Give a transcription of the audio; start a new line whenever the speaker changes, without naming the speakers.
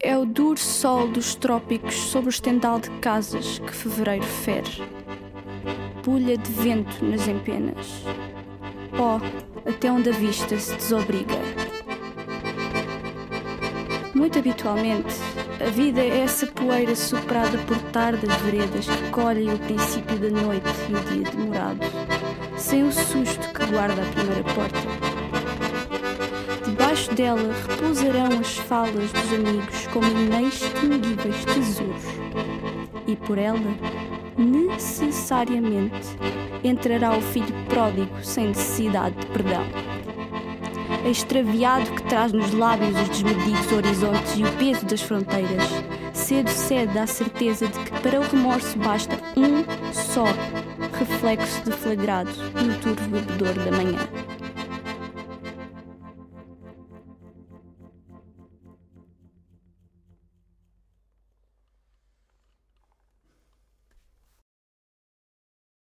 É o duro sol dos trópicos sobre o estendal de casas que fevereiro fere. Bulha de vento nas empenas. Pó até onde a vista se desobriga. Muito habitualmente, a vida é essa poeira soprada por tardas veredas que colhem o princípio da noite e o dia demorado, sem o susto que guarda a primeira porta Debaixo dela repousarão as falas dos amigos como inextinguíveis tesouros. E por ela, necessariamente, entrará o filho pródigo sem necessidade de perdão. Extraviado que traz nos lábios os desmedidos horizontes e o peso das fronteiras, cedo cede à certeza de que para o remorso basta um só reflexo deflagrado no turvo da manhã.